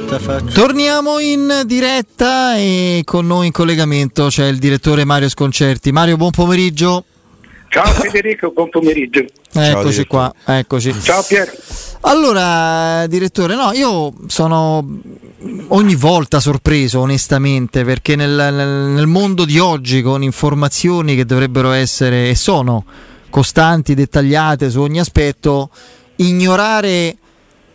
questa faccia. Torniamo in diretta e con noi in collegamento c'è il direttore Mario Sconcerti. Mario, buon pomeriggio. Ciao Federico, buon pomeriggio. Eccoci qua, eccoci. Ciao Piero. Allora, direttore, no, io sono ogni volta sorpreso onestamente perché nel, nel, nel mondo di oggi con informazioni che dovrebbero essere e sono costanti, dettagliate su ogni aspetto, ignorare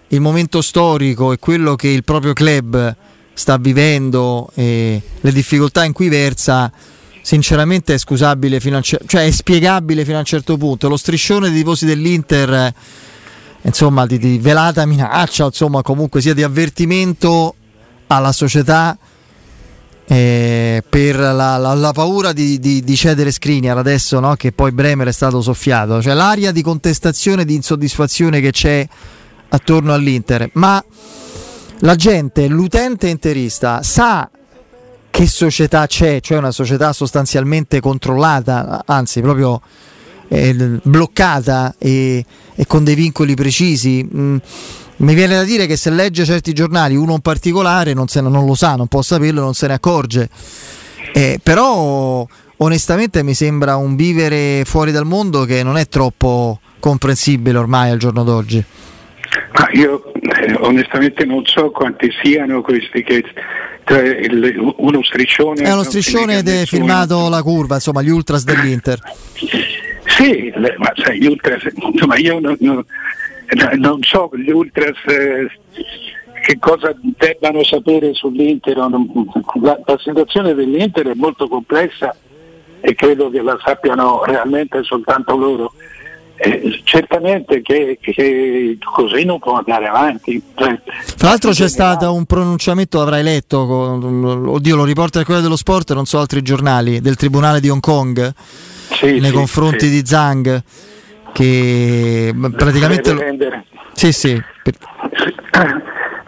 il momento storico e quello che il proprio club sta vivendo e le difficoltà in cui versa, sinceramente è scusabile fino a cioè è spiegabile fino a un certo punto. Lo striscione dei tifosi dell'Inter, insomma, di, di velata minaccia, insomma, comunque sia di avvertimento alla società. Eh, per la, la, la paura di, di, di, cedere Skriniar adesso no? che poi Bremer è stato soffiato cioè l'aria di contestazione di insoddisfazione che c'è attorno all'Inter, ma la gente, l'utente interista sa che società c'è, cioè una società sostanzialmente controllata, anzi proprio eh, bloccata e, e, con dei vincoli precisi. Mm, mi viene da dire che se legge certi giornali, uno in particolare non, se, non lo sa, non può saperlo, non se ne accorge. Eh, però onestamente mi sembra un vivere fuori dal mondo che non è troppo comprensibile ormai al giorno d'oggi. Ma io eh, onestamente non so quanti siano questi che cioè, il, uno striscione è uno striscione ed è firmato la curva insomma gli ultras dell'Inter. Sì le, ma sai gli ultras insomma io non, non, non so gli ultras eh, che cosa debbano sapere sull'Inter la, la situazione dell'Inter è molto complessa e credo che la sappiano realmente soltanto loro eh, certamente che, che, così non può andare avanti. Tra l'altro c'è stato un pronunciamento, l'avrai letto, oddio lo riporta il Corriere dello Sport, non so altri giornali, del Tribunale di Hong Kong sì, nei sì, confronti sì. di Zhang che praticamente... Lo... Sì, sì.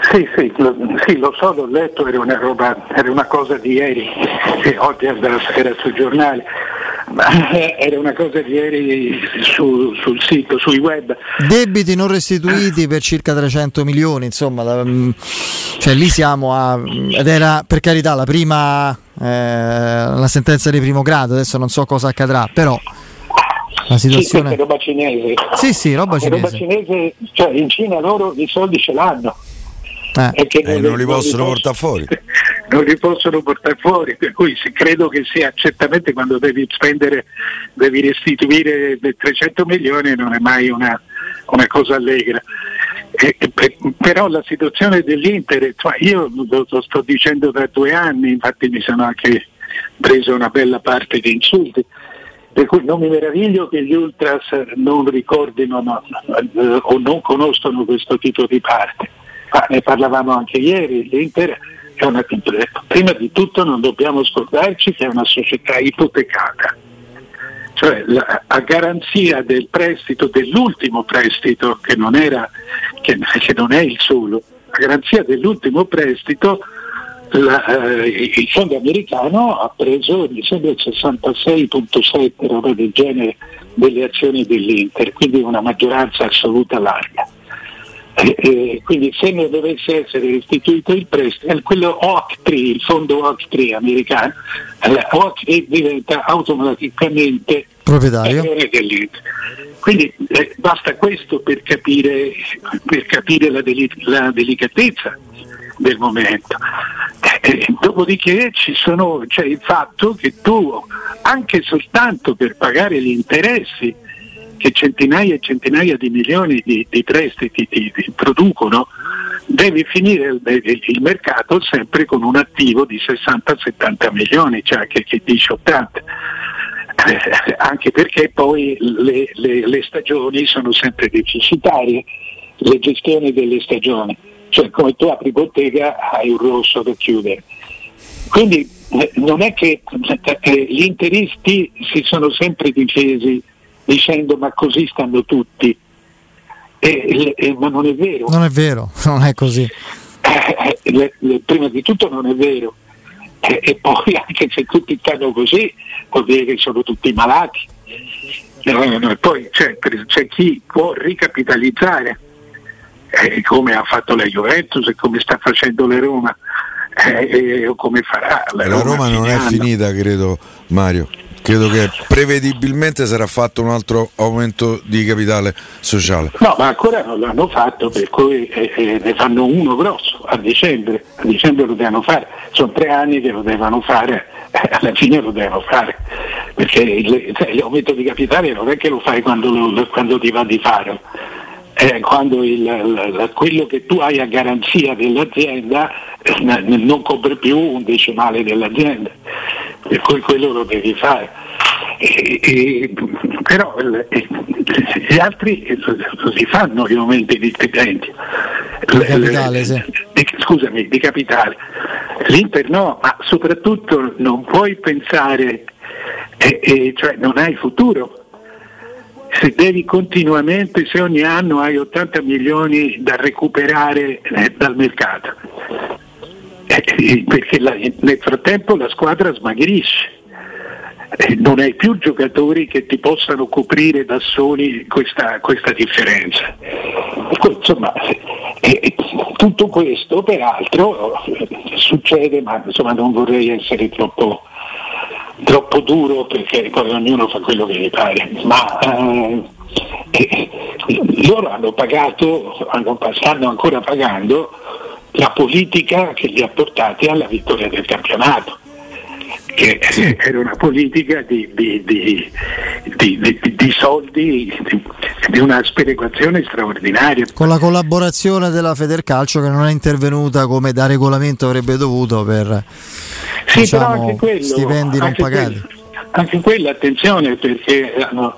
Sì, sì lo, sì, lo so, l'ho letto, era una, roba, era una cosa di ieri, oggi era sui giornali era una cosa di ieri su, sul sito, sui web. Debiti non restituiti per circa 300 milioni, insomma, la, mm, cioè lì siamo a... ed era per carità la prima, eh, la sentenza di primo grado, adesso non so cosa accadrà, però la situazione... Sì, roba cinese. Sì, sì, roba cinese. Roba cinese, cioè in Cina loro i soldi ce l'hanno eh. e non, non, li possono portare fuori. Non li possono portare fuori, per cui credo che sia certamente quando devi spendere, devi restituire 300 milioni non è mai una, una cosa allegra. Eh, però la situazione dell'Inter, cioè io lo, lo, sto dicendo da due anni, infatti mi sono anche preso una bella parte di insulti, per cui non mi meraviglio che gli ultras non ricordino no, o non conoscono questo tipo di parte. Ma ne parlavamo anche ieri, l'Inter è una, prima di tutto non dobbiamo scordarci che è una società ipotecata, cioè la, a garanzia del prestito, dell'ultimo prestito che non, era, che, che non è il solo, a garanzia dell'ultimo prestito la, eh, il fondo americano ha preso mi sembra il 66.7 roba del genere delle azioni dell'Inter, quindi una maggioranza assoluta larga. Eh, eh, quindi se non dovesse essere restituito il prestito, eh, quello OAC3, il fondo OAC3 americano, eh, OAC3 diventa automaticamente proprietario. Quindi eh, basta questo per capire, per capire la, deli- la, delicatezza del momento. Dopodiché ci sono, c'è il fatto che tu, anche soltanto per pagare gli interessi, che centinaia e centinaia di milioni di, di prestiti ti, ti producono, devi finire il, il, mercato sempre con un attivo di 60-70 milioni, cioè che, che dice 80. Eh, anche perché poi le, le, le, stagioni sono sempre deficitarie, le gestioni delle stagioni, cioè come tu apri bottega hai un rosso da chiudere. Quindi eh, non è che eh, gli interisti si sono sempre difesi dicendo ma così stanno tutti. E, e, ma non è vero. Non è vero, non è così. Eh, eh, le, le, prima di tutto non è vero. Eh, e poi anche se tutti stanno così vuol dire che sono tutti malati. No, no, poi c'è, c'è chi può ricapitalizzare eh, come ha fatto la Juventus e come sta facendo la Roma eh, o come farà la, la Roma. Roma non è finita, credo, Mario. Credo che prevedibilmente sarà fatto un altro aumento di capitale sociale. No, ma ancora non l'hanno fatto, per cui eh, eh, ne fanno uno grosso a dicembre. A dicembre lo devono fare. Sono tre anni che lo devono fare, eh, alla fine lo devono fare. Perché cioè, l'aumento di capitale non è che lo fai quando, lo, quando ti va di fare eh, quando il, il, quello che tu hai a garanzia dell'azienda eh, non copre più un decimale dell'azienda, per cui quello lo devi fare. E, e, però eh, gli altri eh, si fanno gli aumenti di stipendi. Di capitale, sì. di, scusami, di capitale. L'Inter no, ma soprattutto non puoi pensare, eh, eh, cioè non hai futuro se devi continuamente, se ogni anno hai 80 milioni da recuperare eh, dal mercato, eh, eh, perché la, nel frattempo la squadra smagrisce. Eh, non hai più giocatori che ti possano coprire da soli questa, questa differenza. Insomma, eh, tutto questo peraltro succede, ma insomma, non vorrei essere troppo troppo duro perché poi ognuno fa quello che gli pare, ma eh, eh, loro hanno pagato, hanno, stanno ancora pagando la politica che li ha portati alla vittoria del campionato che era una politica di, di, di, di soldi, di, una sperequazione straordinaria. Con la collaborazione della Federcalcio che non è intervenuta come da regolamento avrebbe dovuto per sì, diciamo, quello, stipendi non pagati. Quello, anche quella, attenzione, perché hanno,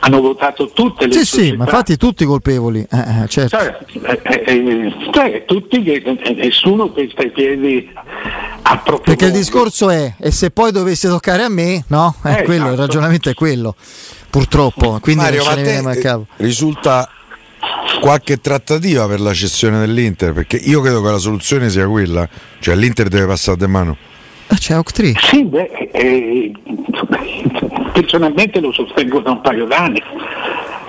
hanno votato tutte le Sì, società. sì, ma infatti tutti colpevoli, eh, eh certo. Cioè, eh, eh, cioè, tutti che nessuno che sta ai piedi Perché il discorso è, e se poi dovesse toccare a me, no? Eh, quello, esatto. Il ragionamento è quello, purtroppo, quindi Mario, non ce ne viene mai a capo. Risulta qualche trattativa per la cessione dell'Inter? Perché io credo che la soluzione sia quella, cioè l'Inter deve passare di mano. Ah, c'è Octree? Sì, beh, eh, personalmente lo sostengo da un paio d'anni.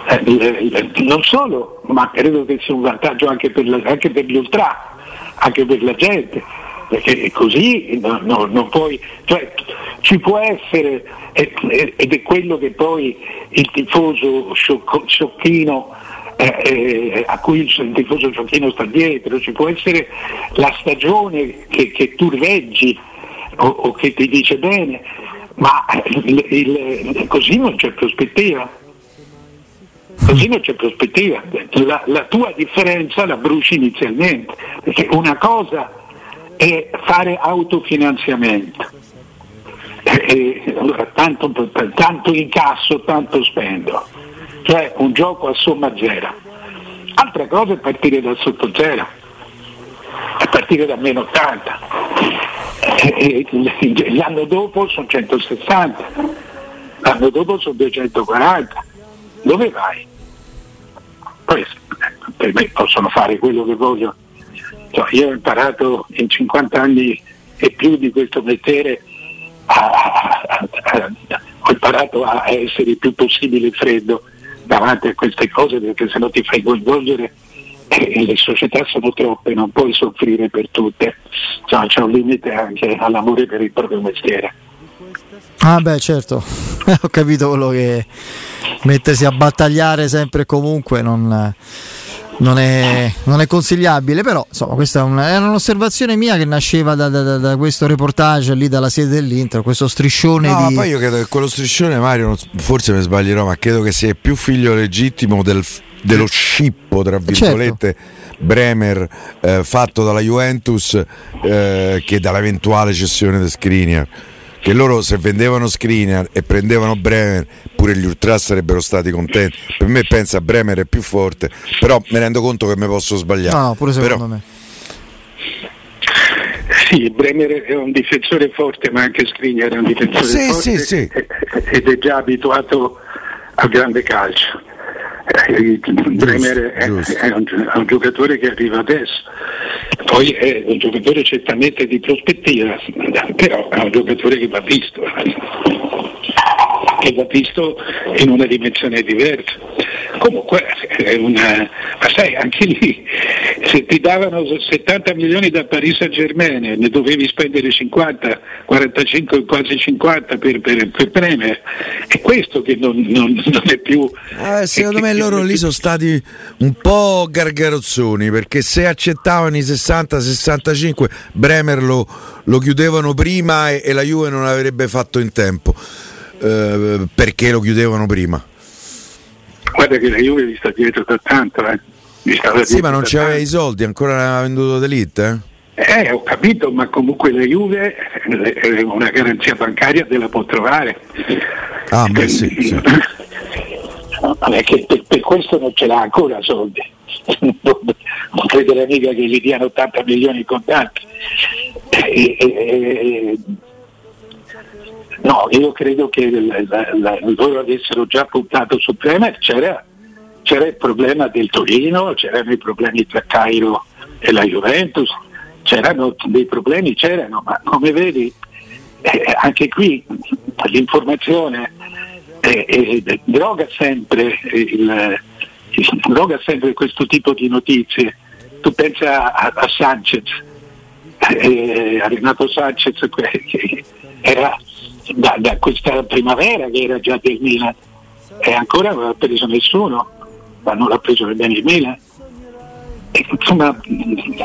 Eh, eh, non solo, ma credo che sia un vantaggio anche per, la, anche per gli ultra, anche per la gente, perché così no, no, non puoi, cioè, ci può essere, ed è quello che poi il tifoso sciocchino eh, eh, a cui il tifoso sciocchino sta dietro, ci può essere la stagione che, che tu reggi o, o che ti dice bene, ma il, il, così non c'è prospettiva. Così non c'è prospettiva. La, la tua differenza la bruci inizialmente, perché una cosa è fare autofinanziamento. E, allora, tanto, tanto incasso, tanto spendo, cioè un gioco a somma zero. Altra cosa è partire dal sotto zero, a partire da meno 80 l'anno dopo sono 160, l'anno dopo sono 240. Dove vai? Poi per me possono fare quello che voglio. Cioè, io ho imparato in 50 anni e più di questo mestiere, a, a, a, ho imparato a essere il più possibile freddo davanti a queste cose perché se no ti fai coinvolgere e le società sono troppe, non puoi soffrire per tutte, cioè, c'è un limite anche all'amore per il proprio mestiere. Ah beh certo, ho capito quello che mettersi a battagliare sempre e comunque non, non, è, non è, consigliabile, però insomma questa una, era un'osservazione mia che nasceva da, da, da, questo reportage lì dalla sede dell'Inter, questo striscione no, di... poi io credo che quello striscione Mario, forse mi sbaglierò, ma credo che sia più figlio legittimo del dello scippo, tra certo. virgolette, certo. Bremer eh, fatto dalla Juventus eh, che dall'eventuale cessione di Skriniar. Che loro se vendevano Skriniar e prendevano Bremer, pure gli Ultra sarebbero stati contenti. Per me pensa Bremer è più forte, però mi rendo conto che mi posso sbagliare. No, pure secondo però, me. Sì, Bremer è un difensore forte, ma anche Skriniar è un difensore sì, forte sì, sì. ed è già abituato al grande calcio. Eh, Bremer è, è, un, è, un, giocatore che arriva adesso, poi è un giocatore certamente di prospettiva, però è un giocatore che va visto, che va visto in una dimensione diversa. Comunque è una, ma sai anche lì se ti davano 70 milioni da Paris Saint Germain ne dovevi spendere 50, 45, quasi 50 per, per, per Premier è questo che non, non, non è più eh, secondo me loro lì sono stati un po' gargarozzoni perché se accettavano i 60-65 Bremer lo, lo, chiudevano prima e, e, la Juve non avrebbe fatto in tempo. Eh, perché lo chiudevano prima guarda che la Juve vi sta dietro da tanto eh. sì ma non c'aveva i soldi ancora non aveva venduto d'elite eh? eh? ho capito, ma comunque la Juve è una garanzia bancaria te la può trovare. Ah, beh, sì, sì. Non è che per, per, questo non ce l'ha ancora soldi. non credere mica che gli diano 80 milioni in contanti. E, e, no, io credo che la, la, la, loro avessero già puntato su Premier, c'era, c'era il problema del Torino, c'erano i problemi tra Cairo e la Juventus, c'erano dei problemi, c'erano, ma come vedi eh, anche qui l'informazione eh, eh, droga, sempre il, droga sempre questo tipo di notizie. Tu pensa a, a Sanchez, eh, a Renato Sanchez che era da, da, questa primavera che era già del Milan e ancora non l'ha preso nessuno, ma non l'ha preso nemmeno il Milan. E, insomma,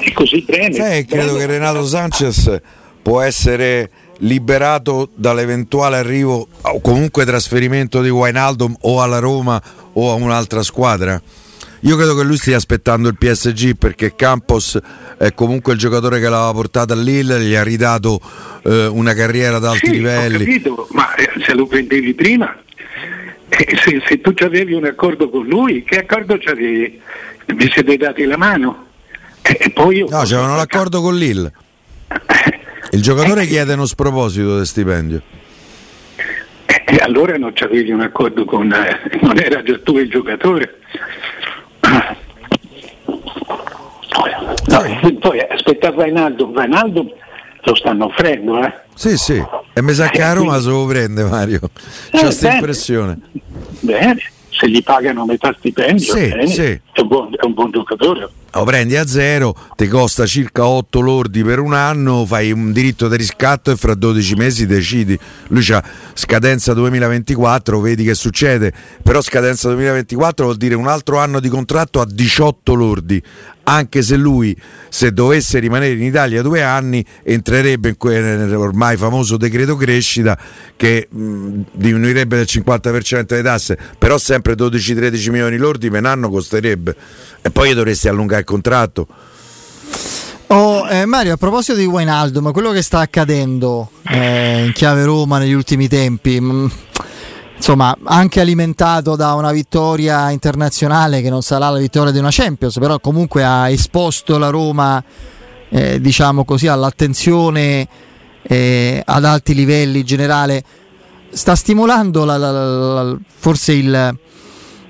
è così bene. Sai, credo che Renato Sanchez può essere liberato dall'eventuale arrivo o comunque trasferimento di Wijnaldum o alla Roma o a un'altra squadra? Io credo che lui stia aspettando il PSG perché Campos è comunque il giocatore che l'aveva portato a Lille, gli ha ridato eh, una carriera ad alti sì, livelli. Capito, ma eh, se lo prendevi prima, eh, se, se, tu avevi un accordo con lui, che accordo c'avevi? Vi siete dati la mano? Eh, poi io, no, c'avevano l'accordo con Lille. Il giocatore eh, chiede uno sproposito di stipendio. E allora non c'avevi un accordo con... Eh, non era già tu il giocatore. No, poi aspetta Vainaldo, Vainaldo lo stanno offrendo, eh? Sì, sì, e mi sa che a Roma se lo prende Mario. C'ho questa eh, impressione. Bene, se gli pagano metà stipendio, sì, sì. È, un buon, è un buon giocatore lo prendi a zero, ti costa circa 8 lordi per un anno, fai un diritto di riscatto e fra 12 mesi decidi. Lui ha scadenza 2024, vedi che succede, però scadenza 2024 vuol dire un altro anno di contratto a 18 lordi, anche se lui, se dovesse rimanere in Italia due anni, entrerebbe in quell'ormai famoso decreto crescita che mh, diminuirebbe del 50% le tasse, però sempre 12-13 milioni lordi per anno costerebbe. E poi dovresti allungare il contratto. Oh, eh, Mario, a proposito di Wijnaldum, ma quello che sta accadendo eh, in chiave Roma negli ultimi tempi, mh, mm, insomma, anche alimentato da una vittoria internazionale che non sarà la vittoria di una Champions, però comunque ha esposto la Roma, eh, diciamo così, all'attenzione eh, ad alti livelli in generale, sta stimolando la, la, la, forse il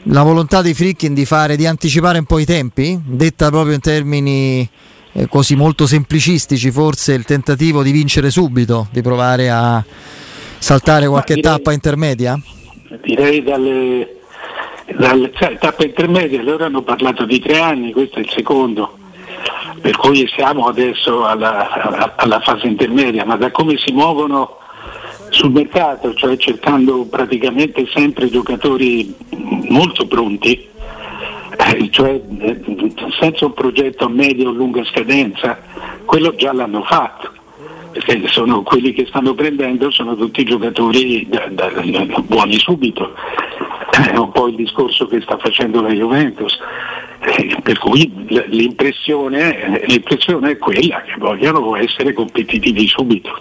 la volontà dei Frickin di fare di anticipare un po' i tempi, detta proprio in termini eh, così molto semplicistici, forse il tentativo di vincere subito, di provare a saltare qualche direi, tappa intermedia? Direi dalle, dalle cioè, tappe intermedie, loro hanno parlato di tre anni, questo è il secondo, per cui siamo adesso alla, alla, alla fase intermedia, ma da come si muovono sul mercato, cioè cercando praticamente sempre giocatori molto pronti, eh, cioè eh, senza un progetto a medio o lunga scadenza, quello già l'hanno fatto. Perché sono, quelli che stanno prendendo sono tutti giocatori da, da, da, buoni subito. È un po' il discorso che sta facendo la Juventus. Eh, per cui l'impressione, l'impressione è quella che vogliono essere competitivi subito.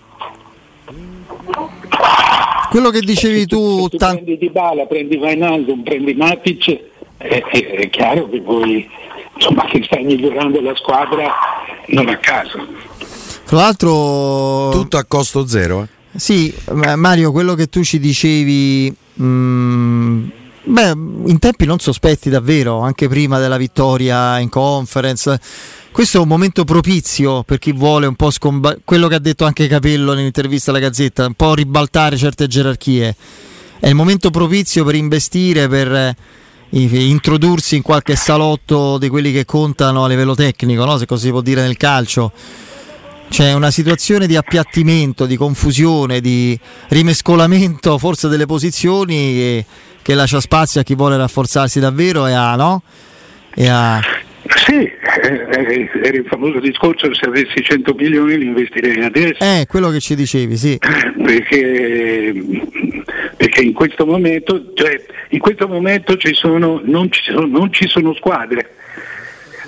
Quello che dicevi tu, tu tan- prendi Di Bala, prendi Vainaldum, prendi Matic, è, è, è, chiaro che poi insomma che stai migliorando la squadra non a caso. Tra l'altro tutto a costo zero. Eh? Sì, Mario, quello che tu ci dicevi mh, mm, beh, in tempi non sospetti davvero, anche prima della vittoria in conference questo è un momento propizio per chi vuole un po' scombattere, quello che ha detto anche Capello nell'intervista alla Gazzetta, un po' ribaltare certe gerarchie. È il momento propizio per investire, per introdursi in qualche salotto di quelli che contano a livello tecnico, no? se così si può dire nel calcio. C'è una situazione di appiattimento, di confusione, di rimescolamento forse delle posizioni che, che lascia spazio a chi vuole rafforzarsi davvero e a, no? e a sì, eh, eh, era il famoso discorso se avessi 100 milioni li investirei adesso. Eh, quello che ci dicevi, sì. Perché, perché in questo momento, cioè, in questo momento ci sono, non, ci sono, non ci sono squadre.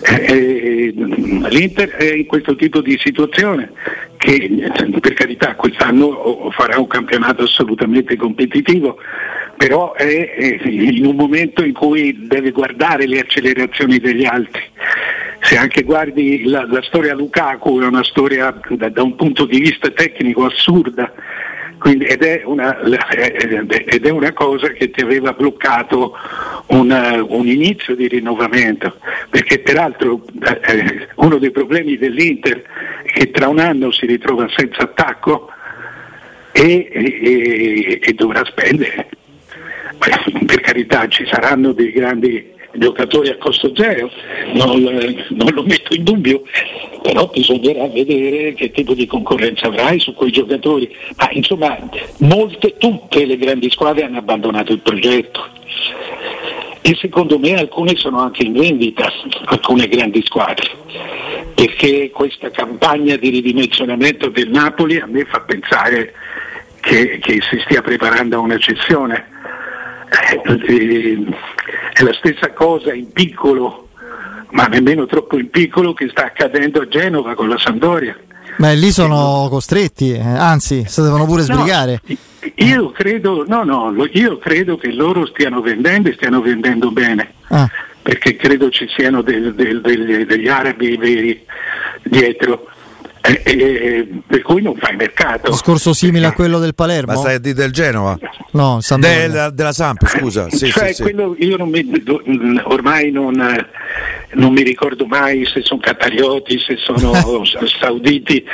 Eh, L'Inter è in questo tipo di situazione che per carità quest'anno farà un campionato assolutamente competitivo, però è in un momento in cui deve guardare le accelerazioni degli altri. Se anche guardi la, la storia Lukaku è una storia da, da un punto di vista tecnico assurda, quindi, ed, è una, ed, è una, cosa che ti aveva bloccato una, un inizio di rinnovamento, perché peraltro eh, uno dei problemi dell'Inter è che tra un anno si ritrova senza attacco e, e, e dovrà spendere. Per carità ci saranno dei grandi giocatori a costo zero, non, non, lo metto in dubbio, però bisognerà vedere che tipo di concorrenza avrai su quei giocatori. Ma insomma, molte, tutte le grandi squadre hanno abbandonato il progetto e secondo me alcune sono anche in vendita, alcune grandi squadre, perché questa campagna di ridimensionamento del Napoli a me fa pensare che, che si stia preparando a una cessione è la stessa cosa in piccolo, ma nemmeno troppo in piccolo, che sta accadendo a Genova con la Sampdoria. Ma lì sono costretti, eh, anzi, si devono pure sbrigare. No, io credo, no, no, io credo che loro stiano vendendo e stiano vendendo bene, ah. perché credo ci siano del, del, del, degli arabi veri dietro. Eh, eh, per cui non fai mercato. Discorso simile a quello del Palermo? Ma stai a dire del Genova? No, del, della Samp, scusa. Sì, cioè, sì, quello io non mi, ormai non, non, mi ricordo mai se sono catarioti, se sono sauditi,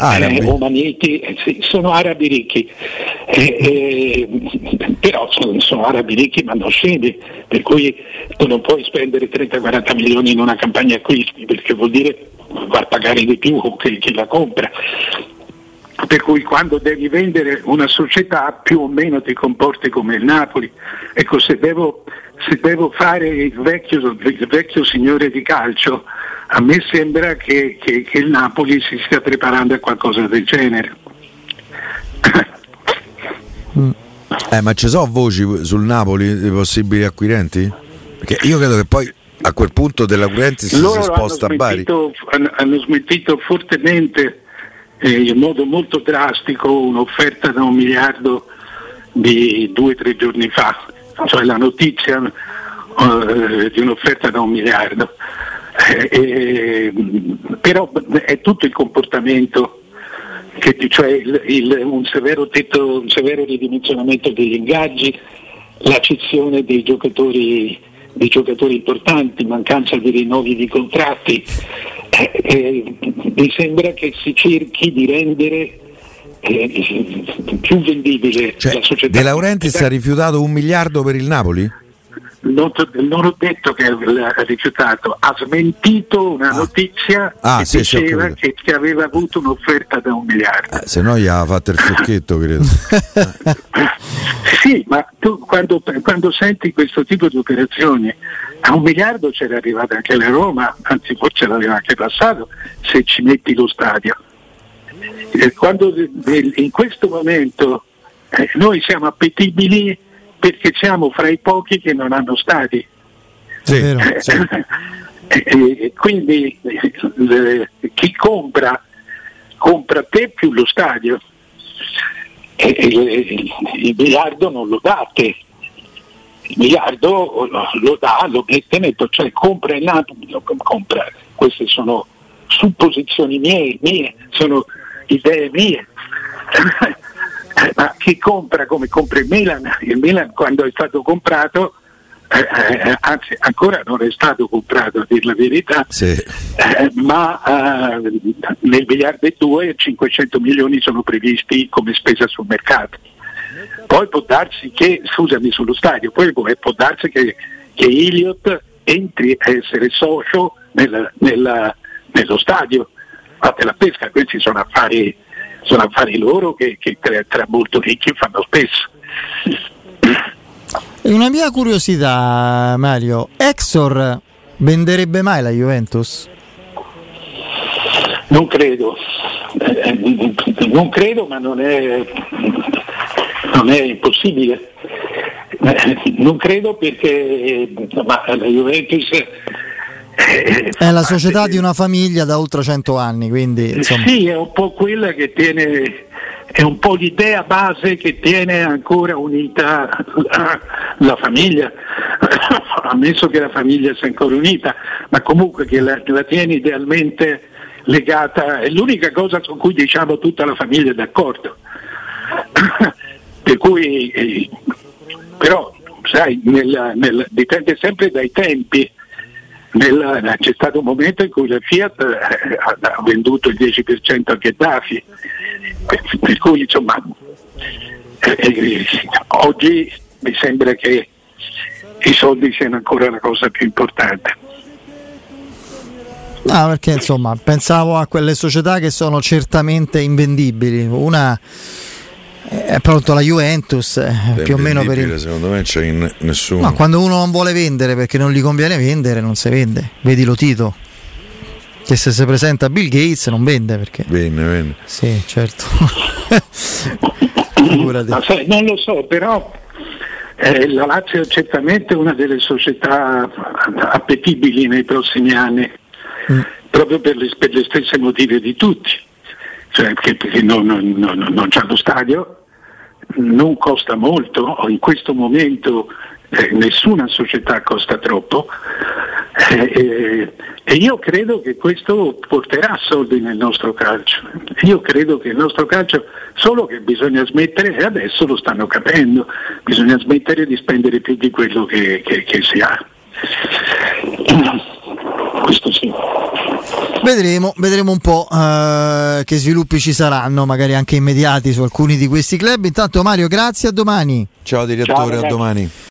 eh, omaniti, sì, sono arabi ricchi. Eh, però sono, sono, arabi ricchi ma non scendi, per cui tu non puoi spendere 30-40 milioni in una campagna acquisti, perché vuol dire far pagare di più che chi la compra. Per cui quando devi vendere una società più o meno ti comporti come il Napoli. Ecco, se devo, se devo fare il vecchio, il vecchio, signore di calcio, a me sembra che, che, che il Napoli si stia preparando a qualcosa del genere. Eh, ma ci sono voci sul Napoli di possibili acquirenti? Perché io credo che poi a quel punto della Currenzi si, si sposta a Bari. Hanno, hanno smentito fortemente eh, in modo molto drastico un'offerta da un miliardo di due o tre giorni fa, cioè la notizia eh, di un'offerta da un miliardo. Eh, eh però è tutto il comportamento, che, cioè il, il, un, severo tetto, un severo ridimensionamento degli ingaggi, la cessione dei giocatori di giocatori importanti, mancanza di rinnovi di contratti, eh, eh, mi sembra che si cerchi di rendere eh, più vendibile cioè, la società. De Laurentiis ha rifiutato un miliardo per il Napoli? Non, non, ho detto che ha rifiutato, ha smentito una ah. notizia ah, che sì, diceva che, che, aveva avuto un'offerta da un miliardo. Eh, se no gli ha fatto il fiocchetto, credo. sì, ma tu quando, quando, senti questo tipo di operazioni, a un miliardo c'era arrivata anche la Roma, anzi forse l'aveva anche passato, se ci metti lo stadio. Eh, quando, in questo momento eh, noi siamo appetibili perché siamo fra i pochi che non hanno stadi. Sì, sì. E quindi eh, chi compra compra te più lo stadio e, e, il miliardo non lo date il miliardo lo dà, lo mette netto, cioè compra il Napoli, compra, queste sono supposizioni mie, mie, sono idee mie. Eh, ma chi compra come compra il Milan, il Milan quando è stato comprato, eh, eh, anzi ancora non è stato comprato a dire la verità, sì. eh, ma eh, nel miliardo e due 500 milioni sono previsti come spesa sul mercato. Poi può darsi che, scusami sullo stadio, poi può darsi che che Iliot entri a essere socio nel, nella, nello stadio, fate la pesca, questi sono affari, sono affari loro che, che tra, tra molto ricchi fanno spesso. Una mia curiosità, Mario, Exor venderebbe mai la Juventus? Non credo, eh, non credo, ma non è, non è impossibile. Eh, non credo perché ma la Juventus è la società di una famiglia da oltre 100 anni, quindi insomma. Sì, è un po' quella che tiene è un po' l'idea base che tiene ancora unita la famiglia, ammesso che la famiglia sia ancora unita, ma comunque che la, la tiene idealmente legata, è l'unica cosa su cui diciamo tutta la famiglia è d'accordo. per cui, eh, però, sai, nel, nel, dipende sempre dai tempi. Nel, c'è stato un momento in cui la Fiat eh, ha venduto il 10% a Gheddafi, per, cui insomma eh, eh, oggi mi sembra che i soldi siano ancora la cosa più importante. No, perché insomma pensavo a quelle società che sono certamente invendibili. Una è pronto la Juventus è più o meno per il... secondo me c'è in nessuno. No, quando uno non vuole vendere perché non gli conviene vendere non si vende. Vedi lo Tito che se si presenta Bill Gates non vende perché vende vende sì certo. Sai, non lo so però eh, la Lazio è certamente una delle società appetibili nei prossimi anni mm. proprio per le, per le stesse motive di tutti. Cioè perché non, non, non, non c'è lo stadio, non costa molto, in questo momento eh, nessuna società costa troppo eh, eh, e io credo che questo porterà soldi nel nostro calcio. Io credo che il nostro calcio, solo che bisogna smettere, e adesso lo stanno capendo, bisogna smettere di spendere più di quello che, che, che si ha. Questo sì. Vedremo, vedremo un po' uh, che sviluppi ci saranno, magari anche immediati su alcuni di questi club. Intanto Mario, grazie, a domani. Ciao direttore, Ciao, a domani.